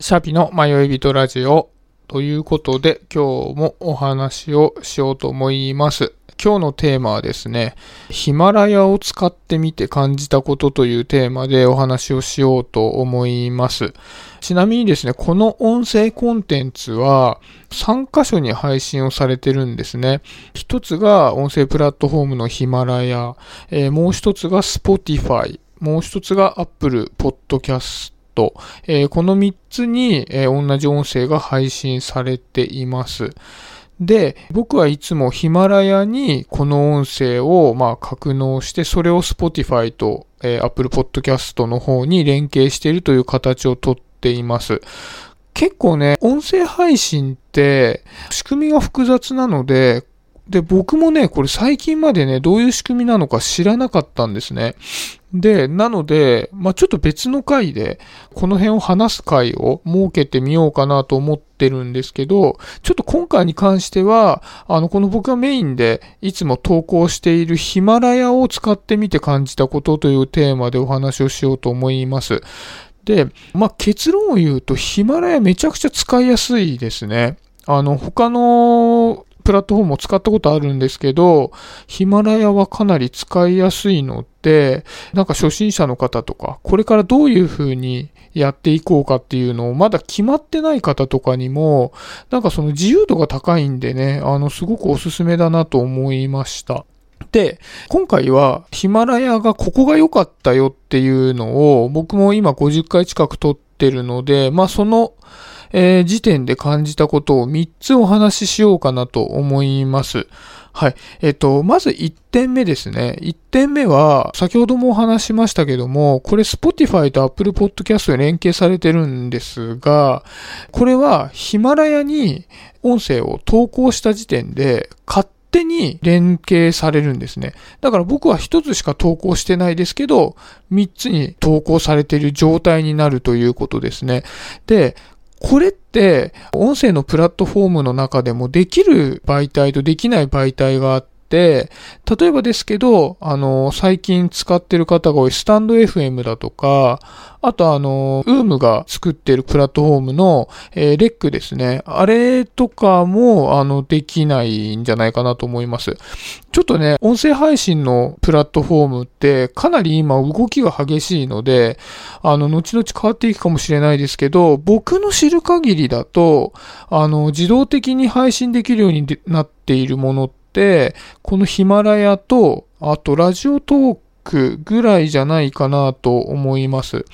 シャピの迷い人ラジオということで今日もお話をしようと思います。今日のテーマはですね、ヒマラヤを使ってみて感じたことというテーマでお話をしようと思います。ちなみにですね、この音声コンテンツは3箇所に配信をされてるんですね。一つが音声プラットフォームのヒマラヤ、えー、もう一つが Spotify、もう一つが Apple Podcast ト、えー、この3つに、えー、同じ音声が配信されています。で、僕はいつもヒマラヤにこの音声をまあ格納して、それを Spotify と、えー、Apple Podcast の方に連携しているという形をとっています。結構ね、音声配信って仕組みが複雑なので、で、僕もね、これ最近までね、どういう仕組みなのか知らなかったんですね。で、なので、まあ、ちょっと別の回で、この辺を話す回を設けてみようかなと思ってるんですけど、ちょっと今回に関しては、あの、この僕がメインでいつも投稿しているヒマラヤを使ってみて感じたことというテーマでお話をしようと思います。で、まあ、結論を言うと、ヒマラヤめちゃくちゃ使いやすいですね。あの、他のプラットフォームを使ったことあるんですけど、ヒマラヤはかなり使いやすいので、なんか初心者の方とか、これからどういう風にやっていこうかっていうのをまだ決まってない方とかにも、なんかその自由度が高いんでね、あの、すごくおすすめだなと思いました。で、今回はヒマラヤがここが良かったよっていうのを僕も今50回近く撮ってるので、まあそのえー、時点で感じたことを3つお話ししようかなと思います。はい。えっと、まず1点目ですね。1点目は、先ほどもお話しましたけども、これ Spotify と Apple Podcast で連携されてるんですが、これはヒマラヤに音声を投稿した時点で、勝手に連携されるんですね。だから僕は一つしか投稿してないですけど、3つに投稿されている状態になるということですね。で、これって、音声のプラットフォームの中でもできる媒体とできない媒体があって、例えばですけど、あの、最近使ってる方が多いスタンド FM だとか、あとあの、ウームが作ってるプラットフォームの、えー、レックですね。あれとかも、あの、できないんじゃないかなと思います。ちょっとね、音声配信のプラットフォームってかなり今動きが激しいので、あの、後々変わっていくかもしれないですけど、僕の知る限りだと、あの、自動的に配信できるようになっているものって、このヒマラヤと、あとラジオトークぐらいじゃないかなと思います。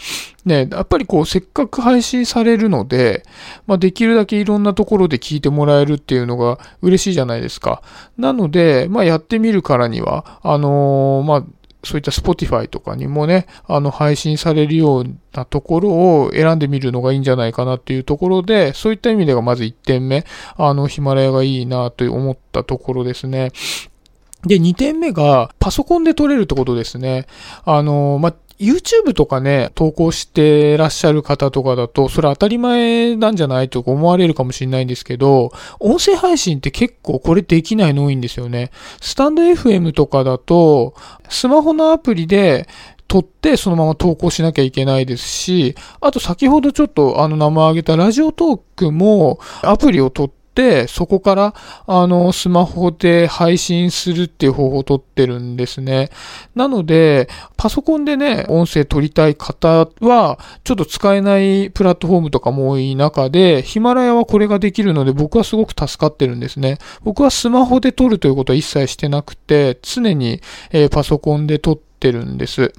ね、やっぱりこう、せっかく配信されるので、まあ、できるだけいろんなところで聞いてもらえるっていうのが嬉しいじゃないですか。なので、まあ、やってみるからには、あのー、まあ、そういった Spotify とかにもね、あの、配信されるようなところを選んでみるのがいいんじゃないかなっていうところで、そういった意味ではまず1点目、あの、ヒマラヤがいいなと思ったところですね。で、2点目が、パソコンで撮れるってことですね。あの、ま YouTube とかね、投稿してらっしゃる方とかだと、それ当たり前なんじゃないとか思われるかもしれないんですけど、音声配信って結構これできないの多いんですよね。スタンド FM とかだと、スマホのアプリで、撮ってそのまま投稿しなきゃいけないですし、あと先ほどちょっとあの名前挙げたラジオトークもアプリを取って、そこから、あの、スマホで配信するっていう方法をとってるんですね。なので、パソコンでね、音声取りたい方は、ちょっと使えないプラットフォームとかも多い中で、ヒマラヤはこれができるので、僕はすごく助かってるんですね。僕はスマホで撮るということは一切してなくて、常に、えー、パソコンで撮ってるんです。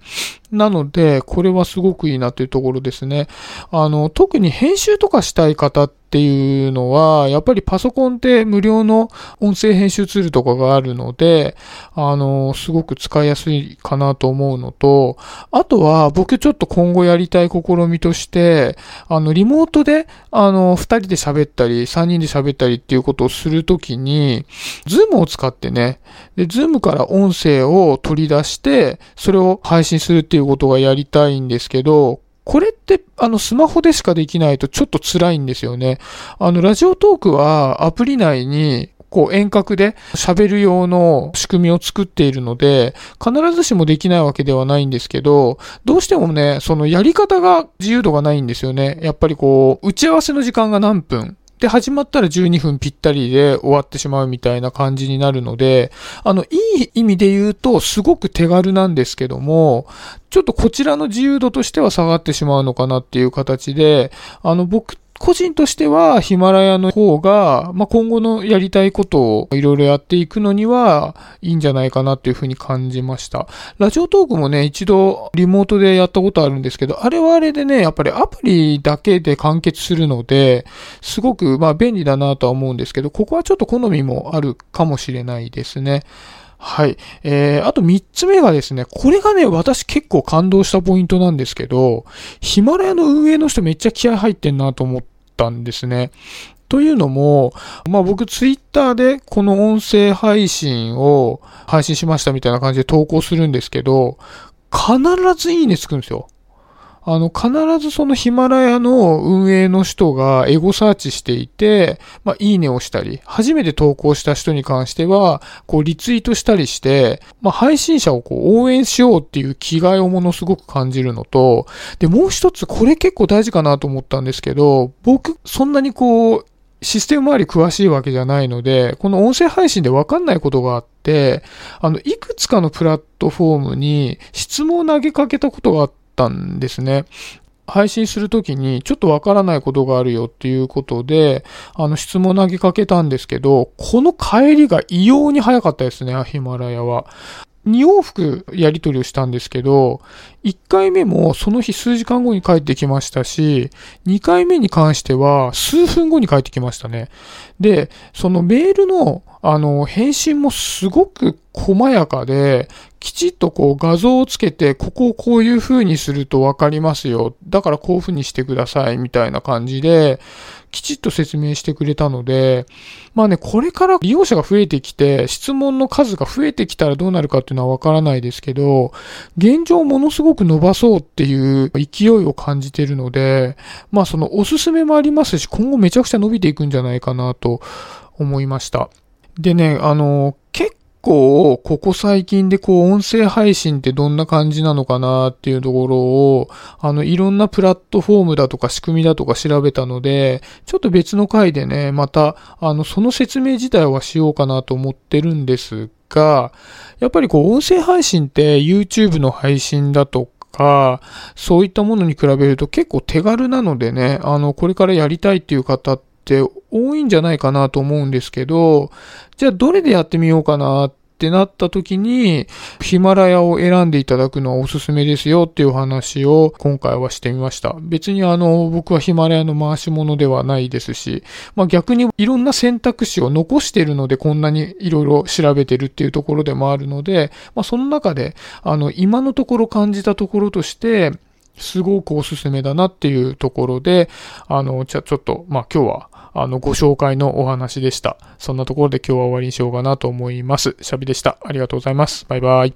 なので、これはすごくいいなというところですね。あの、特に編集とかしたい方っっていうのは、やっぱりパソコンって無料の音声編集ツールとかがあるので、あの、すごく使いやすいかなと思うのと、あとは僕ちょっと今後やりたい試みとして、あの、リモートで、あの、二人で喋ったり、三人で喋ったりっていうことをするときに、ズームを使ってね、で、ズームから音声を取り出して、それを配信するっていうことがやりたいんですけど、これって、あの、スマホでしかできないとちょっと辛いんですよね。あの、ラジオトークはアプリ内に、こう遠隔で喋る用の仕組みを作っているので、必ずしもできないわけではないんですけど、どうしてもね、そのやり方が自由度がないんですよね。やっぱりこう、打ち合わせの時間が何分で、始まったら12分ぴったりで終わってしまうみたいな感じになるので、あの、いい意味で言うと、すごく手軽なんですけども、ちょっとこちらの自由度としては下がってしまうのかなっていう形で、あの、僕個人としてはヒマラヤの方が、まあ、今後のやりたいことをいろいろやっていくのにはいいんじゃないかなっていうふうに感じました。ラジオトークもね、一度リモートでやったことあるんですけど、あれはあれでね、やっぱりアプリだけで完結するので、すごくまあ便利だなとは思うんですけど、ここはちょっと好みもあるかもしれないですね。はい。えー、あと3つ目がですね、これがね、私結構感動したポイントなんですけど、ヒマラヤの運営の人めっちゃ気合入ってんなと思ったんですね。というのも、まあ僕ツイッターでこの音声配信を配信しましたみたいな感じで投稿するんですけど、必ずいいねつくんですよ。あの、必ずそのヒマラヤの運営の人がエゴサーチしていて、まあ、いいねをしたり、初めて投稿した人に関しては、こう、リツイートしたりして、まあ、配信者をこう、応援しようっていう気概をものすごく感じるのと、で、もう一つ、これ結構大事かなと思ったんですけど、僕、そんなにこう、システム周り詳しいわけじゃないので、この音声配信でわかんないことがあって、あの、いくつかのプラットフォームに質問を投げかけたことがあって、ったんですね。配信するときにちょっとわからないことがあるよっていうことで、あの質問投げかけたんですけど、この帰りが異様に早かったですね、アヒマラヤは。2往復やり取りをしたんですけど、1回目もその日数時間後に帰ってきましたし、2回目に関しては数分後に帰ってきましたね。で、そのメールのあの返信もすごく細やかで、きちっとこう画像をつけて、ここをこういう風にするとわかりますよ。だからこういう風にしてください。みたいな感じで、きちっと説明してくれたので、まあね、これから利用者が増えてきて、質問の数が増えてきたらどうなるかっていうのはわからないですけど、現状ものすごく伸ばそうっていう勢いを感じてるので、まあそのおすすめもありますし、今後めちゃくちゃ伸びていくんじゃないかなと思いました。でね、あの、結構、ここ最近でこう、音声配信ってどんな感じなのかなっていうところを、あの、いろんなプラットフォームだとか仕組みだとか調べたので、ちょっと別の回でね、また、あの、その説明自体はしようかなと思ってるんですが、やっぱりこう、音声配信って YouTube の配信だとか、そういったものに比べると結構手軽なのでね、あの、これからやりたいっていう方ってって多いんじゃないかなと思うんですけど、じゃあどれでやってみようかなってなった時に、ヒマラヤを選んでいただくのはおすすめですよっていう話を今回はしてみました。別にあの、僕はヒマラヤの回し物ではないですし、まあ逆にいろんな選択肢を残してるのでこんなにいろいろ調べてるっていうところでもあるので、まあその中で、あの、今のところ感じたところとして、すごくおすすめだなっていうところで、あの、じゃちょっと、まあ今日はあの、ご紹介のお話でした。そんなところで今日は終わりにしようかなと思います。シャビでした。ありがとうございます。バイバイ。